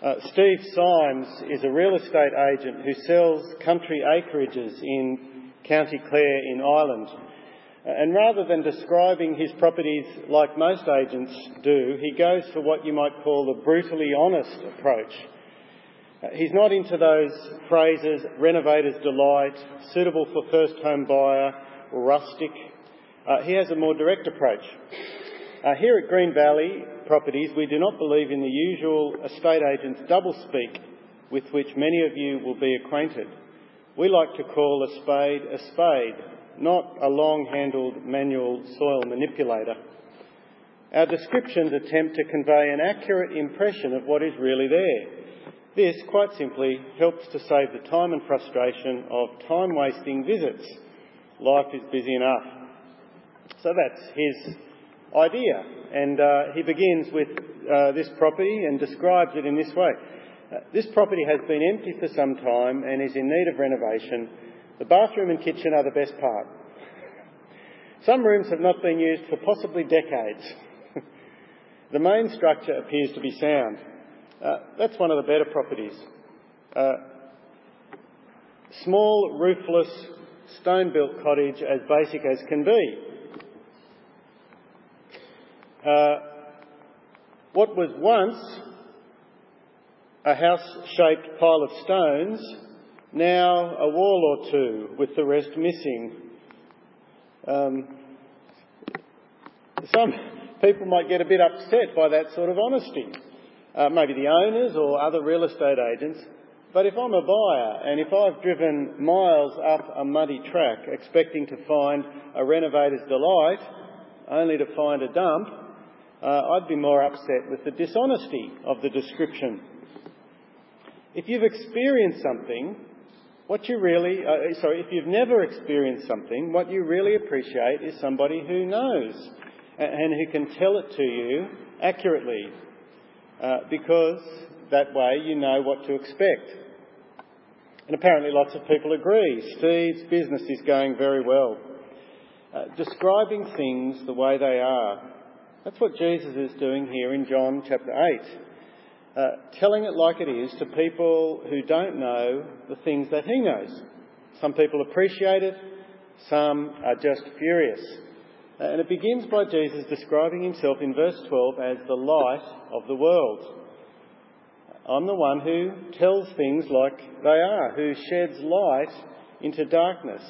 Uh, Steve Symes is a real estate agent who sells country acreages in County Clare in Ireland. Uh, and rather than describing his properties like most agents do, he goes for what you might call the brutally honest approach. Uh, he's not into those phrases, renovator's delight, suitable for first home buyer, rustic. Uh, he has a more direct approach. Uh, here at Green Valley, properties, we do not believe in the usual estate agent's doublespeak with which many of you will be acquainted. We like to call a spade a spade, not a long-handled manual soil manipulator. Our descriptions attempt to convey an accurate impression of what is really there. This, quite simply, helps to save the time and frustration of time-wasting visits. Life is busy enough. So that's his idea. And uh, he begins with uh, this property and describes it in this way. Uh, this property has been empty for some time and is in need of renovation. The bathroom and kitchen are the best part. Some rooms have not been used for possibly decades. the main structure appears to be sound. Uh, that's one of the better properties. Uh, small, roofless, stone-built cottage as basic as can be. Uh, what was once a house-shaped pile of stones, now a wall or two with the rest missing. Um, some people might get a bit upset by that sort of honesty. Uh, maybe the owners or other real estate agents. But if I'm a buyer and if I've driven miles up a muddy track expecting to find a renovator's delight, only to find a dump, uh, I'd be more upset with the dishonesty of the description. If you've experienced something, what you really, uh, sorry, if you've never experienced something, what you really appreciate is somebody who knows and who can tell it to you accurately, uh, because that way you know what to expect. And apparently lots of people agree. Steve's business is going very well. Uh, describing things the way they are that's what Jesus is doing here in John chapter 8. Uh, telling it like it is to people who don't know the things that he knows. Some people appreciate it, some are just furious. Uh, and it begins by Jesus describing himself in verse 12 as the light of the world. I'm the one who tells things like they are, who sheds light into darkness,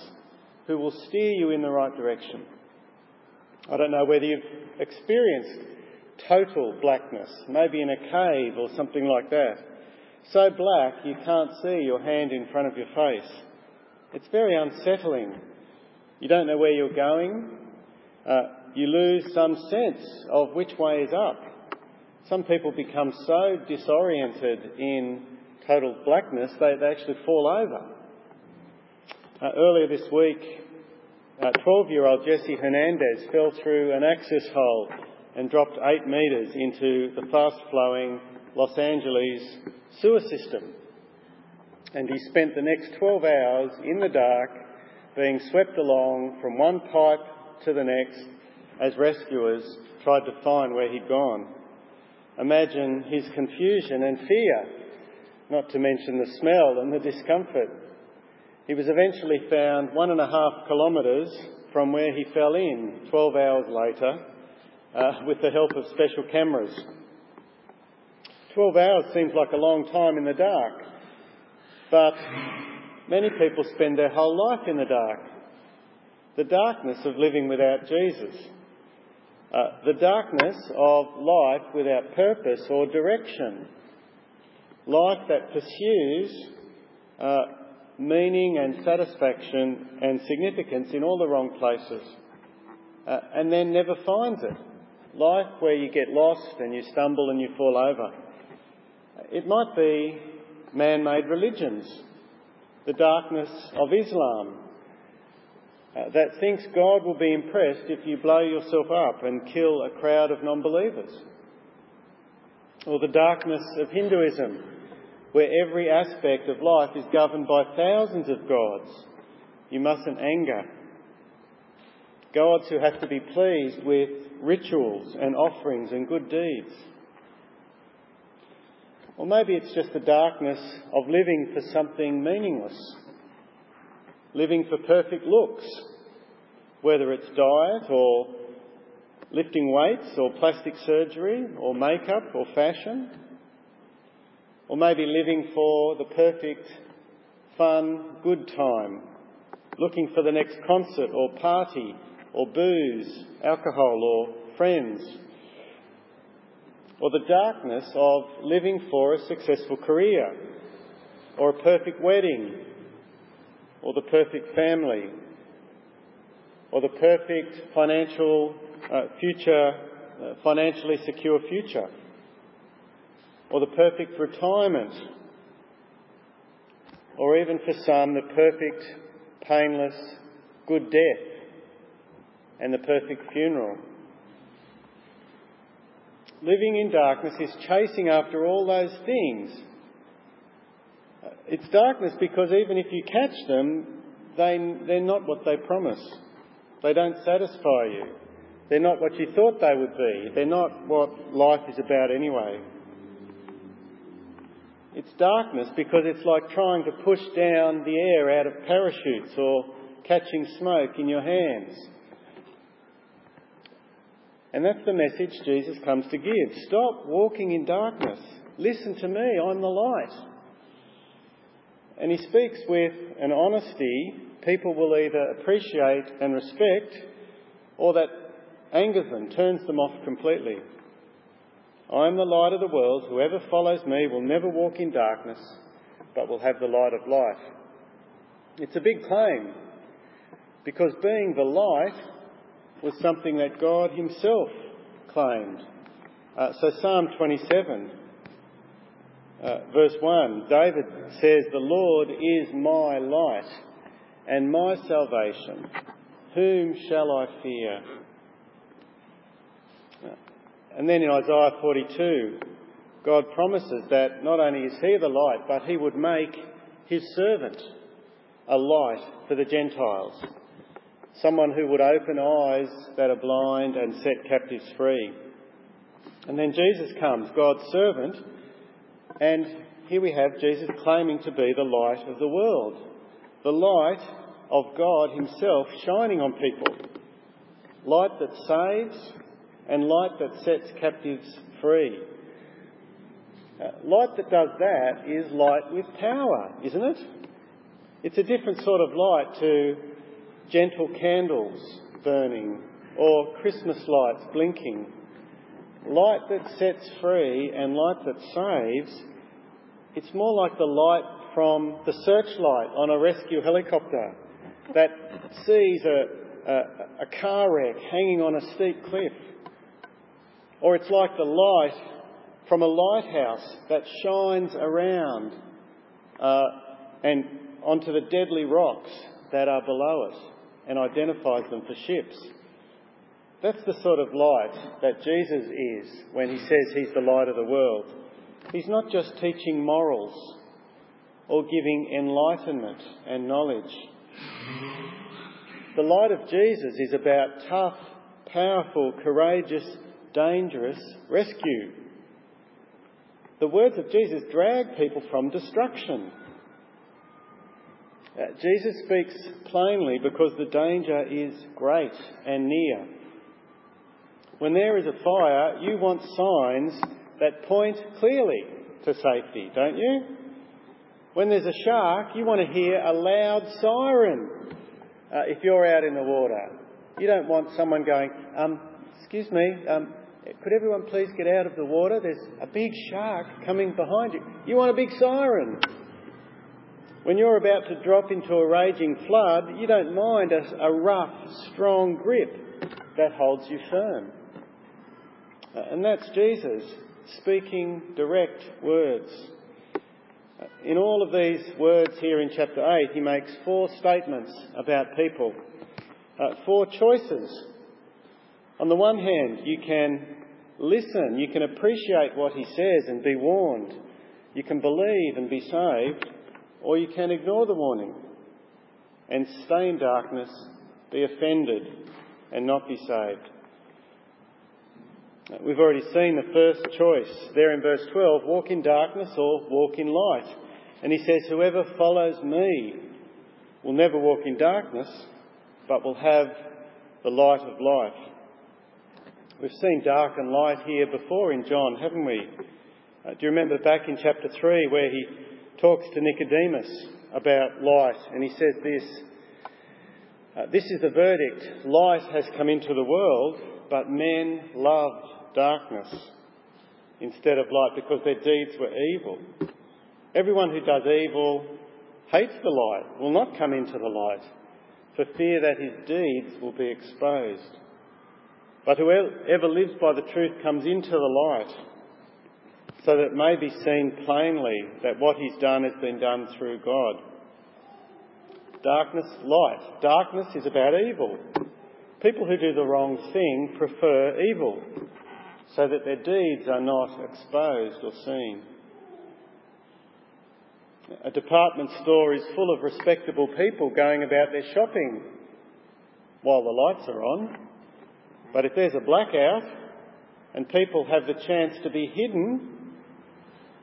who will steer you in the right direction. I don't know whether you've experienced total blackness, maybe in a cave or something like that. So black you can't see your hand in front of your face. It's very unsettling. You don't know where you're going. Uh, you lose some sense of which way is up. Some people become so disoriented in total blackness they, they actually fall over. Uh, earlier this week, 12-year-old Jesse Hernandez fell through an access hole and dropped eight metres into the fast-flowing Los Angeles sewer system. And he spent the next 12 hours in the dark being swept along from one pipe to the next as rescuers tried to find where he'd gone. Imagine his confusion and fear, not to mention the smell and the discomfort he was eventually found one and a half kilometres from where he fell in 12 hours later uh, with the help of special cameras. 12 hours seems like a long time in the dark, but many people spend their whole life in the dark. The darkness of living without Jesus. Uh, the darkness of life without purpose or direction. Life that pursues uh, meaning and satisfaction and significance in all the wrong places uh, and then never finds it. Life where you get lost and you stumble and you fall over. It might be man made religions, the darkness of Islam, uh, that thinks God will be impressed if you blow yourself up and kill a crowd of non believers. Or the darkness of Hinduism, where every aspect of life is governed by thousands of gods. You mustn't anger. Gods who have to be pleased with rituals and offerings and good deeds. Or maybe it's just the darkness of living for something meaningless, living for perfect looks, whether it's diet or lifting weights or plastic surgery or makeup or fashion, or maybe living for the perfect, fun, good time, looking for the next concert or party or booze, alcohol or friends, or the darkness of living for a successful career. Or a perfect wedding. Or the perfect family. Or the perfect financial uh, future, uh, financially secure future or the perfect retirement or even for some the perfect, painless, good death and the perfect funeral. Living in darkness is chasing after all those things. It's darkness because even if you catch them, they, they're not what they promise. They don't satisfy you. They're not what you thought they would be. They're not what life is about anyway. It's darkness because it's like trying to push down the air out of parachutes or catching smoke in your hands. And that's the message Jesus comes to give. Stop walking in darkness. Listen to me, I'm the light. And he speaks with an honesty people will either appreciate and respect or that angers them, turns them off completely. I am the light of the world. Whoever follows me will never walk in darkness, but will have the light of life. It's a big claim because being the light was something that God Himself claimed. Uh, so, Psalm 27, uh, verse 1, David says, The Lord is my light and my salvation. Whom shall I fear? And then in Isaiah 42, God promises that not only is He the light, but He would make His servant a light for the Gentiles. Someone who would open eyes that are blind and set captives free. And then Jesus comes, God's servant, and here we have Jesus claiming to be the light of the world, the light of God Himself shining on people, light that saves and light that sets captives free. Uh, light that does that is light with power, isn't it? It's a different sort of light to gentle candles burning or Christmas lights blinking. Light that sets free and light that saves, it's more like the light from the searchlight on a rescue helicopter that sees a, a, a car wreck hanging on a steep cliff. Or it's like the light from a lighthouse that shines around uh, and onto the deadly rocks that are below us and identifies them for ships. That's the sort of light that Jesus is when he says he's the light of the world. He's not just teaching morals or giving enlightenment and knowledge. The light of Jesus is about tough, powerful, courageous, dangerous rescue. The words of Jesus drag people from destruction. Uh, Jesus speaks plainly because the danger is great and near. When there is a fire, you want signs that point clearly to safety, don't you? When there's a shark, you want to hear a loud siren uh, if you're out in the water. You don't want someone going, um, excuse me, um, could everyone please get out of the water? There's a big shark coming behind you. You want a big siren. When you're about to drop into a raging flood, you don't mind a, a rough, strong grip that holds you firm. Uh, and that's Jesus speaking direct words. Uh, in all of these words here in chapter 8, he makes four statements about people, uh, four choices. On the one hand, you can listen, you can appreciate what he says and be warned, you can believe and be saved. Or you can ignore the warning and stay in darkness, be offended, and not be saved. We've already seen the first choice there in verse 12 walk in darkness or walk in light. And he says, Whoever follows me will never walk in darkness, but will have the light of life. We've seen dark and light here before in John, haven't we? Uh, do you remember back in chapter 3 where he talks to Nicodemus about light and he says this uh, This is the verdict light has come into the world, but men loved darkness instead of light because their deeds were evil. Everyone who does evil hates the light, will not come into the light, for fear that his deeds will be exposed. But whoever lives by the truth comes into the light, so that it may be seen plainly that what he's done has been done through God. Darkness, light. Darkness is about evil. People who do the wrong thing prefer evil, so that their deeds are not exposed or seen. A department store is full of respectable people going about their shopping while the lights are on. But if there's a blackout and people have the chance to be hidden,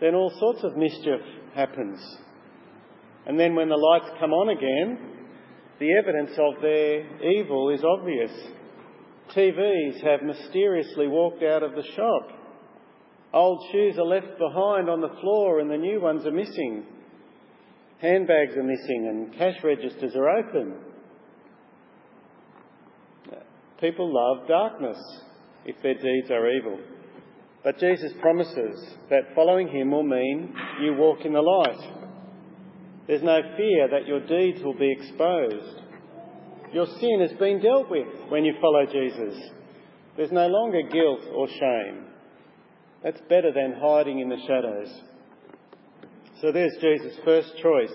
then all sorts of mischief happens. And then when the lights come on again, the evidence of their evil is obvious. TVs have mysteriously walked out of the shop. Old shoes are left behind on the floor and the new ones are missing. Handbags are missing and cash registers are open. People love darkness if their deeds are evil. But Jesus promises that following him will mean you walk in the light. There's no fear that your deeds will be exposed. Your sin has been dealt with when you follow Jesus. There's no longer guilt or shame. That's better than hiding in the shadows. So there's Jesus' first choice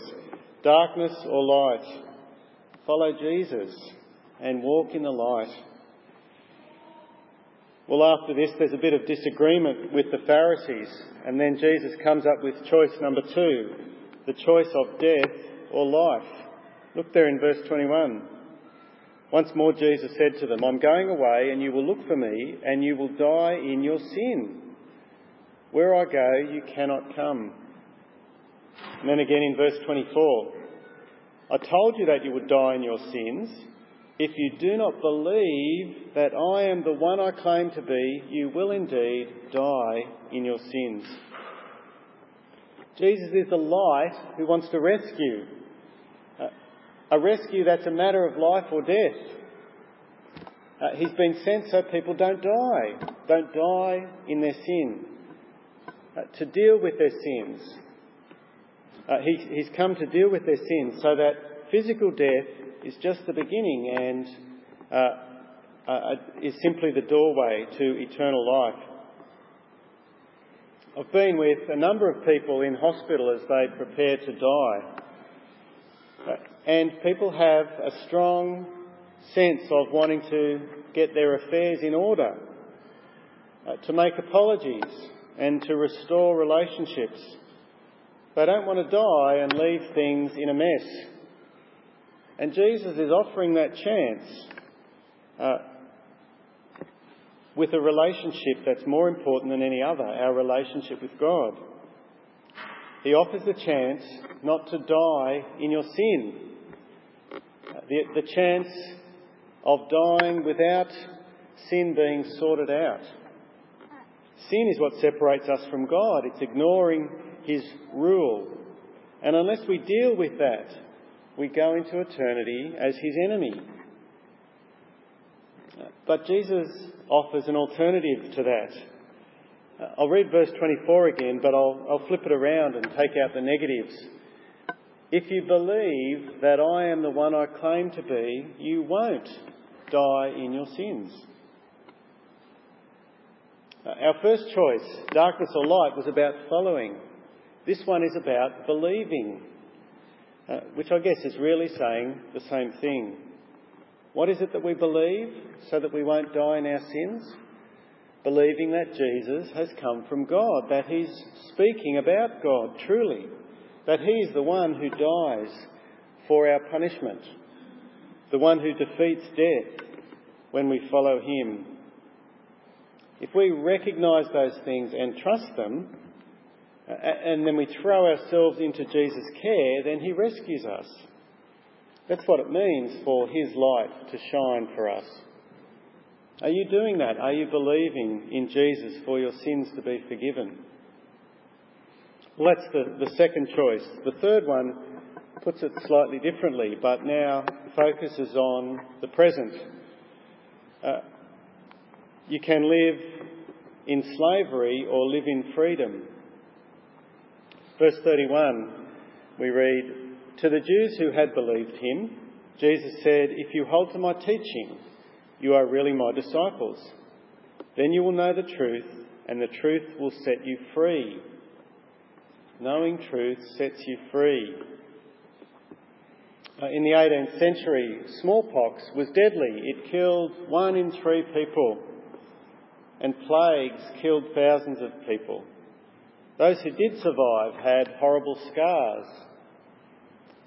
darkness or light. Follow Jesus and walk in the light. Well, after this, there's a bit of disagreement with the Pharisees, and then Jesus comes up with choice number two the choice of death or life. Look there in verse 21. Once more, Jesus said to them, I'm going away, and you will look for me, and you will die in your sin. Where I go, you cannot come. And then again in verse 24, I told you that you would die in your sins. If you do not believe that I am the one I claim to be, you will indeed die in your sins. Jesus is the light who wants to rescue. Uh, a rescue that's a matter of life or death. Uh, he's been sent so people don't die, don't die in their sin, uh, to deal with their sins. Uh, he, he's come to deal with their sins so that physical death is just the beginning and uh, uh, is simply the doorway to eternal life. I've been with a number of people in hospital as they prepare to die. Uh, and people have a strong sense of wanting to get their affairs in order, uh, to make apologies and to restore relationships. They don't want to die and leave things in a mess. And Jesus is offering that chance uh, with a relationship that's more important than any other our relationship with God. He offers the chance not to die in your sin, the, the chance of dying without sin being sorted out. Sin is what separates us from God. It's ignoring His rule. And unless we deal with that, we go into eternity as His enemy. But Jesus offers an alternative to that. I'll read verse 24 again, but I'll, I'll flip it around and take out the negatives. If you believe that I am the one I claim to be, you won't die in your sins. Our first choice, darkness or light, was about following. This one is about believing, uh, which I guess is really saying the same thing. What is it that we believe so that we won't die in our sins? Believing that Jesus has come from God, that he's speaking about God truly, that he's the one who dies for our punishment, the one who defeats death when we follow him if we recognise those things and trust them, and then we throw ourselves into Jesus' care, then He rescues us. That's what it means for His light to shine for us. Are you doing that? Are you believing in Jesus for your sins to be forgiven? Well, that's the, the second choice. The third one puts it slightly differently, but now focuses on the present. Uh, you can live in slavery or live in freedom. Verse 31, we read, To the Jews who had believed him, Jesus said, If you hold to my teaching, you are really my disciples. Then you will know the truth, and the truth will set you free. Knowing truth sets you free. Uh, in the 18th century, smallpox was deadly. It killed one in three people, and plagues killed thousands of people. Those who did survive had horrible scars.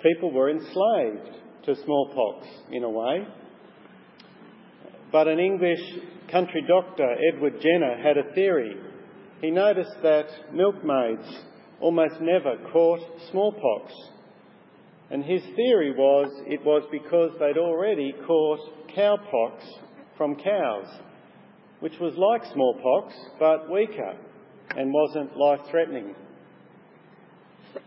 People were enslaved to smallpox in a way. But an English country doctor, Edward Jenner, had a theory. He noticed that milkmaids almost never caught smallpox. And his theory was it was because they'd already caught cowpox from cows, which was like smallpox but weaker and wasn't life threatening.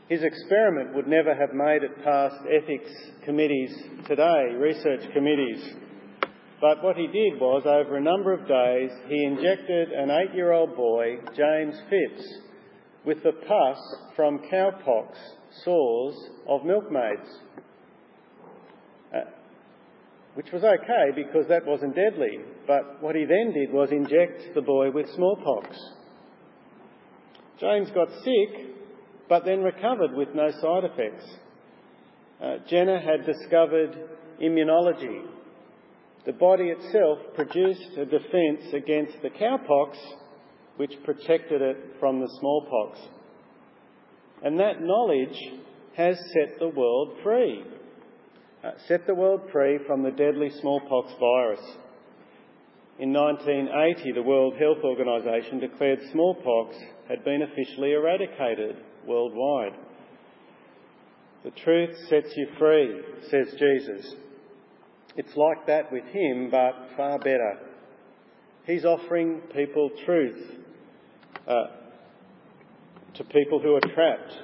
His experiment would never have made it past ethics committees today, research committees. But what he did was, over a number of days, he injected an eight year old boy, James Phipps, with the pus from cowpox sores of milkmaids. Uh, which was okay because that wasn't deadly. But what he then did was inject the boy with smallpox. James got sick, but then recovered with no side effects. Uh, Jenner had discovered immunology, the body itself produced a defence against the cowpox, which protected it from the smallpox. And that knowledge has set the world free. Uh, set the world free from the deadly smallpox virus. In 1980, the World Health Organization declared smallpox had been officially eradicated worldwide. The truth sets you free, says Jesus. It's like that with him, but far better. He's offering people truth uh, to people who are trapped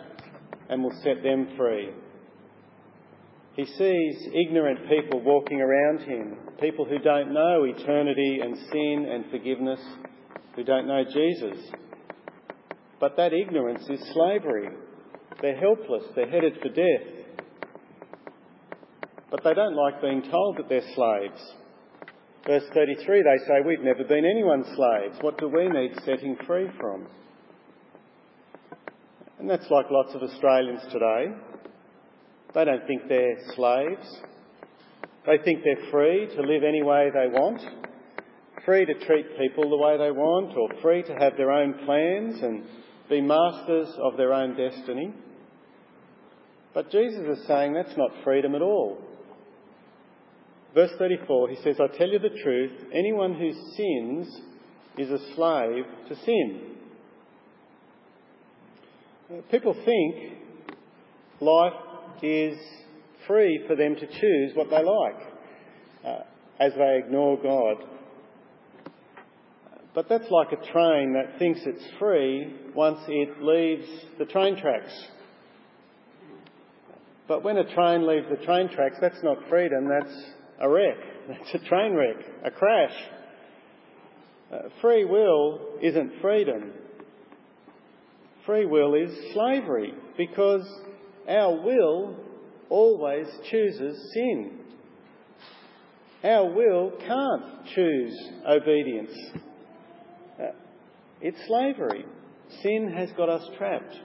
and will set them free. He sees ignorant people walking around him, people who don't know eternity and sin and forgiveness, who don't know Jesus. But that ignorance is slavery. They're helpless, they're headed for death but they don't like being told that they're slaves. Verse 33, they say, We've never been anyone's slaves. What do we need setting free from? And that's like lots of Australians today. They don't think they're slaves. They think they're free to live any way they want, free to treat people the way they want, or free to have their own plans and be masters of their own destiny. But Jesus is saying that's not freedom at all. Verse 34, he says, I tell you the truth, anyone who sins is a slave to sin. People think life is free for them to choose what they like uh, as they ignore God. But that's like a train that thinks it's free once it leaves the train tracks. But when a train leaves the train tracks, that's not freedom, that's a wreck. That's a train wreck, a crash. Uh, free will isn't freedom. Free will is slavery because our will always chooses sin. Our will can't choose obedience. It's slavery. Sin has got us trapped.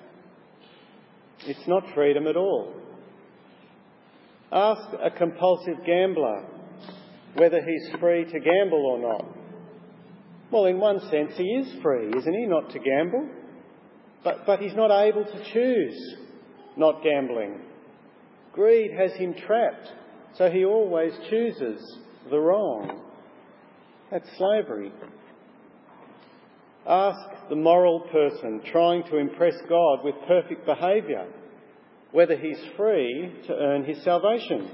It's not freedom at all. Ask a compulsive gambler whether he's free to gamble or not. Well, in one sense, he is free, isn't he, not to gamble? But, but he's not able to choose not gambling. Greed has him trapped, so he always chooses the wrong. That's slavery. Ask the moral person trying to impress God with perfect behaviour whether he's free to earn his salvation.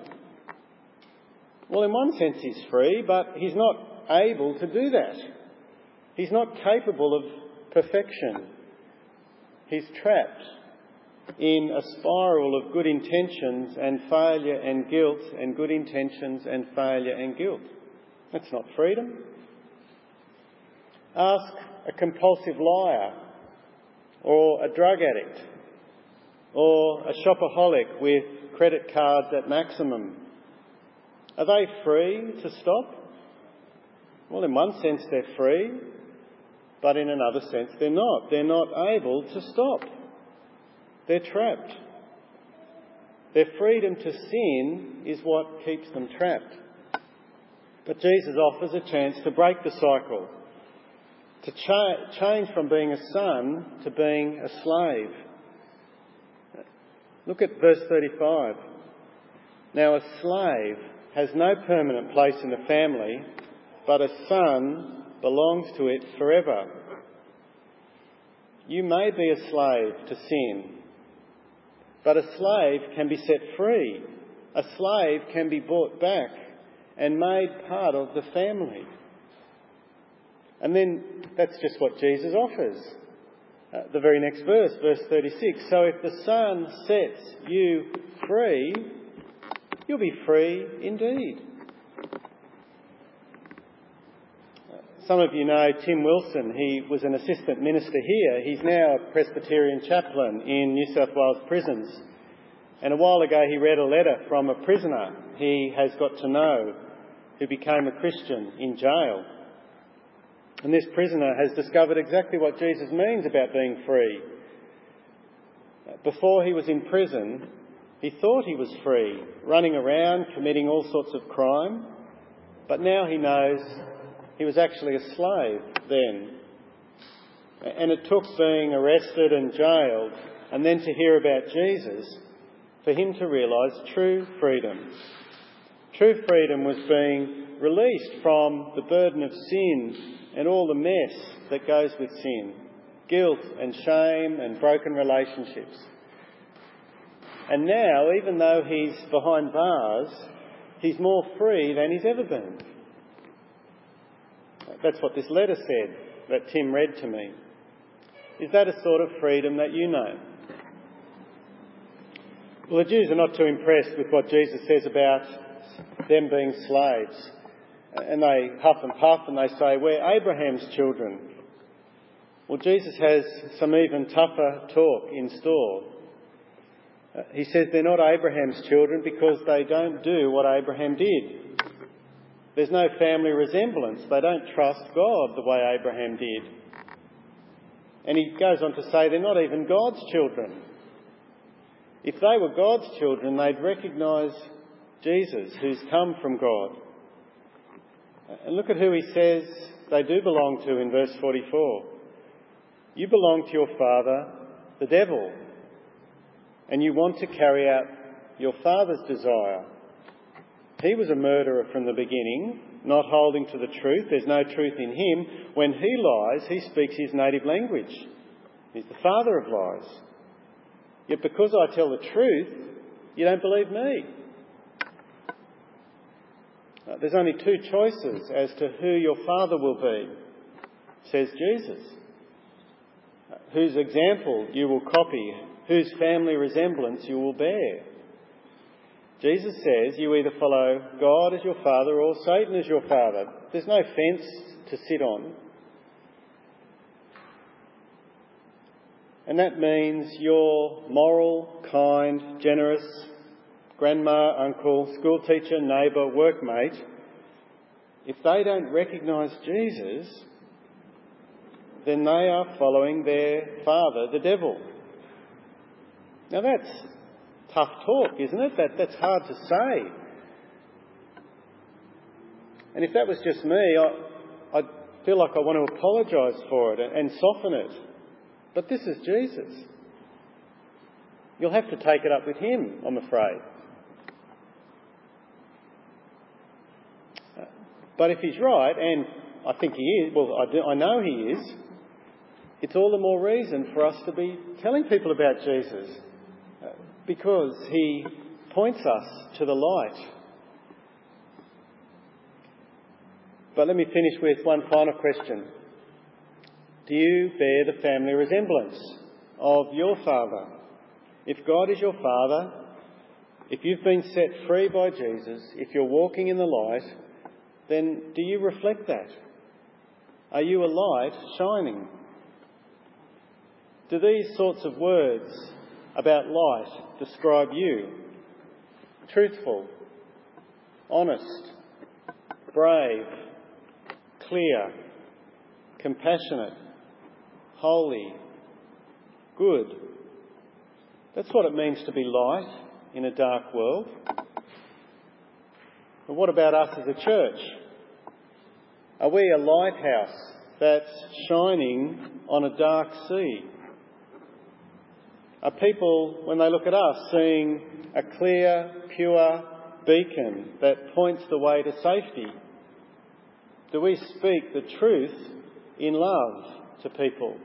Well, in one sense, he's free, but he's not able to do that. He's not capable of perfection. He's trapped in a spiral of good intentions and failure and guilt, and good intentions and failure and guilt. That's not freedom. Ask a compulsive liar or a drug addict or a shopaholic with credit cards at maximum. Are they free to stop? Well, in one sense they're free, but in another sense they're not. They're not able to stop. They're trapped. Their freedom to sin is what keeps them trapped. But Jesus offers a chance to break the cycle, to cha- change from being a son to being a slave. Look at verse 35. Now, a slave has no permanent place in the family, but a son belongs to it forever. You may be a slave to sin, but a slave can be set free. A slave can be brought back and made part of the family. And then that's just what Jesus offers. Uh, the very next verse, verse 36. So if the Son sets you free, you'll be free indeed. Some of you know Tim Wilson. He was an assistant minister here. He's now a Presbyterian chaplain in New South Wales prisons. And a while ago he read a letter from a prisoner he has got to know who became a Christian in jail. And this prisoner has discovered exactly what Jesus means about being free. Before he was in prison, he thought he was free, running around, committing all sorts of crime. But now he knows he was actually a slave then. And it took being arrested and jailed and then to hear about Jesus for him to realise true freedom. True freedom was being released from the burden of sin and all the mess that goes with sin guilt and shame and broken relationships. And now, even though he's behind bars, he's more free than he's ever been. That's what this letter said that Tim read to me. Is that a sort of freedom that you know? Well, the Jews are not too impressed with what Jesus says about them being slaves. And they huff and puff and they say, We're Abraham's children. Well, Jesus has some even tougher talk in store. Uh, he says they're not Abraham's children because they don't do what Abraham did. There's no family resemblance. They don't trust God the way Abraham did. And he goes on to say they're not even God's children. If they were God's children, they'd recognise Jesus, who's come from God. And look at who he says they do belong to in verse 44. You belong to your father, the devil, and you want to carry out your father's desire. He was a murderer from the beginning, not holding to the truth. There's no truth in him. When he lies, he speaks his native language. He's the father of lies. Yet because I tell the truth, you don't believe me. Uh, there's only two choices as to who your father will be, says Jesus. Uh, whose example you will copy, whose family resemblance you will bear. Jesus says you either follow God as your father or Satan as your father. There's no fence to sit on. And that means your moral, kind, generous grandma, uncle, school teacher, neighbour, workmate, if they don't recognise Jesus, then they are following their father, the devil. Now that's tough talk, isn't it? That, that's hard to say. And if that was just me, I, I'd feel like I want to apologise for it and soften it. But this is Jesus. You'll have to take it up with him, I'm afraid. But if he's right, and I think he is, well, I, do, I know he is, it's all the more reason for us to be telling people about Jesus uh, because he points us to the light. But let me finish with one final question. Do you bear the family resemblance of your father? If God is your father, if you've been set free by Jesus, if you're walking in the light, then do you reflect that? Are you a light shining? Do these sorts of words about light describe you? Truthful, honest, brave, clear, compassionate, holy, good. That's what it means to be light in a dark world. But what about us as a church? Are we a lighthouse that's shining on a dark sea? Are people, when they look at us, seeing a clear, pure beacon that points the way to safety? Do we speak the truth in love to people?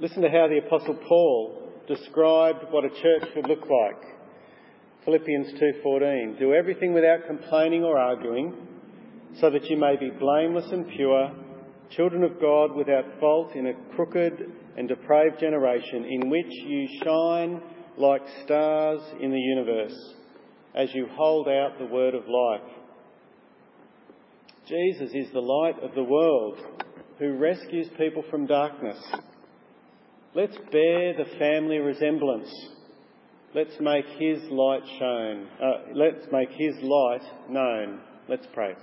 Listen to how the Apostle Paul described what a church would look like. Philippians 2:14 Do everything without complaining or arguing so that you may be blameless and pure children of God without fault in a crooked and depraved generation in which you shine like stars in the universe as you hold out the word of life Jesus is the light of the world who rescues people from darkness. Let's bear the family resemblance. Let's make his light shown. Uh, let's make his light known. Let's pray.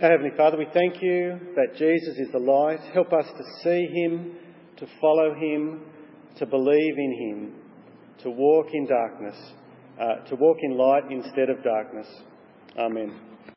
Our Heavenly Father, we thank you that Jesus is the light. Help us to see him, to follow him, to believe in him, to walk in darkness, uh, to walk in light instead of darkness. Amen.